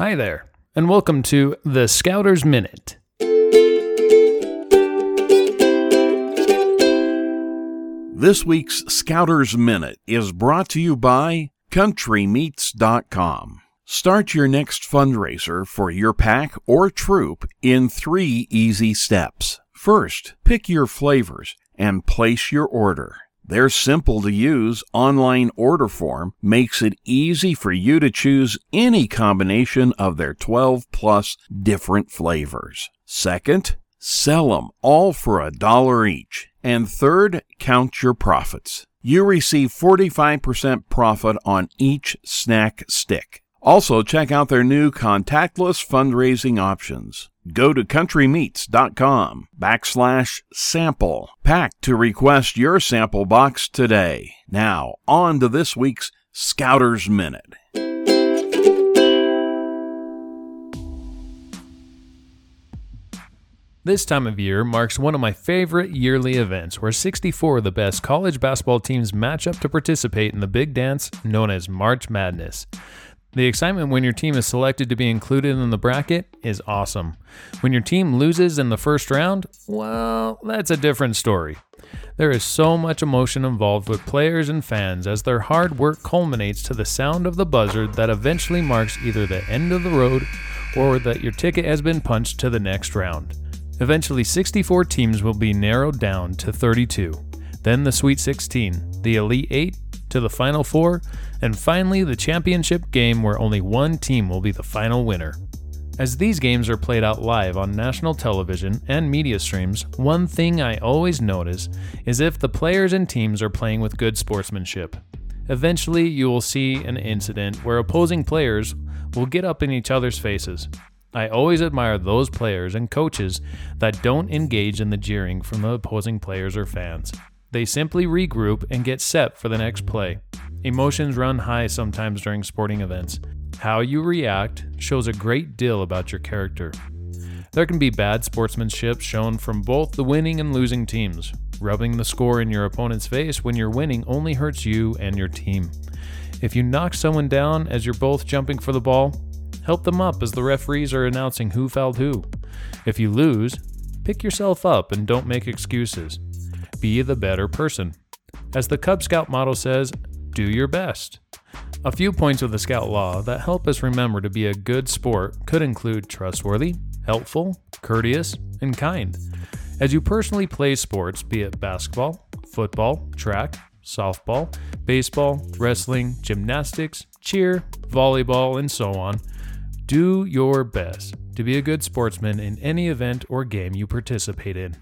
Hi there, and welcome to the Scouters Minute. This week's Scouters Minute is brought to you by CountryMeats.com. Start your next fundraiser for your pack or troop in three easy steps. First, pick your flavors and place your order. Their simple to use online order form makes it easy for you to choose any combination of their 12 plus different flavors. Second, sell them all for a dollar each. And third, count your profits. You receive 45% profit on each snack stick. Also, check out their new contactless fundraising options. Go to countrymeats.com backslash sample pack to request your sample box today. Now, on to this week's Scouters Minute. This time of year marks one of my favorite yearly events where 64 of the best college basketball teams match up to participate in the big dance known as March Madness. The excitement when your team is selected to be included in the bracket is awesome. When your team loses in the first round, well, that's a different story. There is so much emotion involved with players and fans as their hard work culminates to the sound of the buzzer that eventually marks either the end of the road or that your ticket has been punched to the next round. Eventually, 64 teams will be narrowed down to 32, then the Sweet 16, the Elite 8, to the Final Four, and finally the championship game where only one team will be the final winner. As these games are played out live on national television and media streams, one thing I always notice is if the players and teams are playing with good sportsmanship. Eventually, you will see an incident where opposing players will get up in each other's faces, I always admire those players and coaches that don't engage in the jeering from the opposing players or fans. They simply regroup and get set for the next play. Emotions run high sometimes during sporting events. How you react shows a great deal about your character. There can be bad sportsmanship shown from both the winning and losing teams. Rubbing the score in your opponent's face when you're winning only hurts you and your team. If you knock someone down as you're both jumping for the ball, Help them up as the referees are announcing who fouled who. If you lose, pick yourself up and don't make excuses. Be the better person. As the Cub Scout motto says, do your best. A few points of the Scout Law that help us remember to be a good sport could include trustworthy, helpful, courteous, and kind. As you personally play sports, be it basketball, football, track, softball, baseball, wrestling, gymnastics, cheer, volleyball, and so on, do your best to be a good sportsman in any event or game you participate in.